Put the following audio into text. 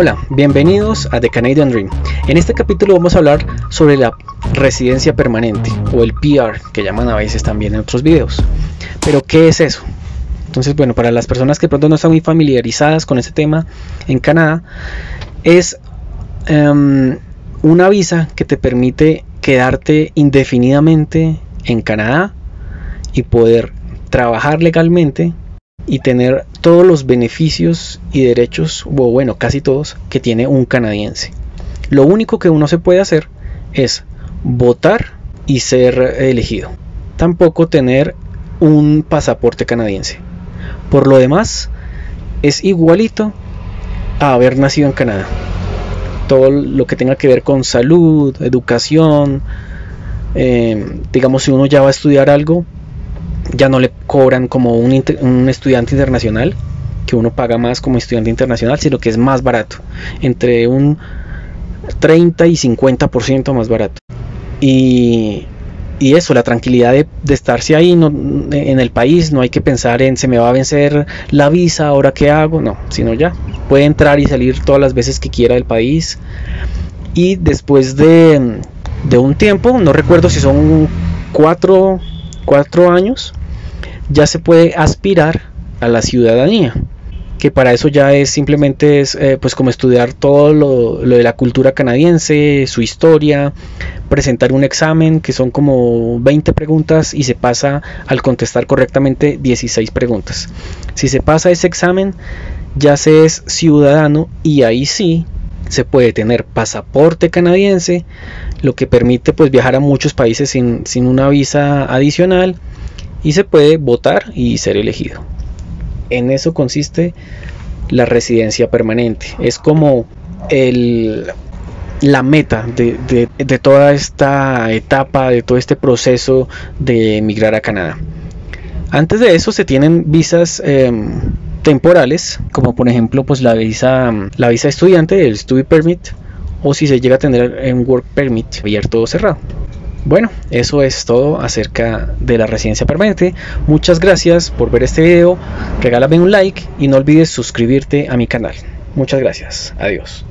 Hola, bienvenidos a The Canadian Dream. En este capítulo vamos a hablar sobre la residencia permanente o el PR que llaman a veces también en otros videos. Pero ¿qué es eso? Entonces, bueno, para las personas que pronto no están muy familiarizadas con este tema en Canadá, es em, una visa que te permite quedarte indefinidamente en Canadá y poder trabajar legalmente y tener todos los beneficios y derechos, o bueno, casi todos, que tiene un canadiense. Lo único que uno se puede hacer es votar y ser elegido. Tampoco tener un pasaporte canadiense. Por lo demás, es igualito a haber nacido en Canadá. Todo lo que tenga que ver con salud, educación, eh, digamos si uno ya va a estudiar algo, ya no le cobran como un, estudiante internacional, que uno paga más como estudiante internacional, sino que es más barato, entre un 30 y 50% más barato. Y, eso, la tranquilidad de, estarse ahí en el país, no hay que pensar en se me va a vencer la visa, ahora qué hago, no, sino ya, puede entrar y salir todas las veces que quiera del país. Y después de, de un tiempo, no recuerdo si son cuatro, cuatro años, ya se puede aspirar a la ciudadanía que para eso ya es simplemente eh, pues como estudiar todo lo, de la cultura canadiense, su historia, presentar un examen que son como 20 preguntas y se pasa al contestar correctamente 16 preguntas. Si se pasa ese examen ya se es ciudadano y ahí sí se puede tener pasaporte canadiense, lo que permite pues viajar a muchos países sin, sin una visa adicional y se puede votar y ser elegido. En eso consiste la residencia permanente. Es como la meta de, toda esta etapa, de todo este proceso de emigrar a Canadá. Antes de eso se tienen visas em, temporales, como por ejemplo pues la visa, la visa estudiante, el Study Permit, o si se llega a tener un Work Permit abierto o cerrado. Bueno, eso es todo acerca de la residencia permanente. Muchas gracias por ver este video. Regálame un like y no olvides suscribirte a mi canal. Muchas gracias. Adiós.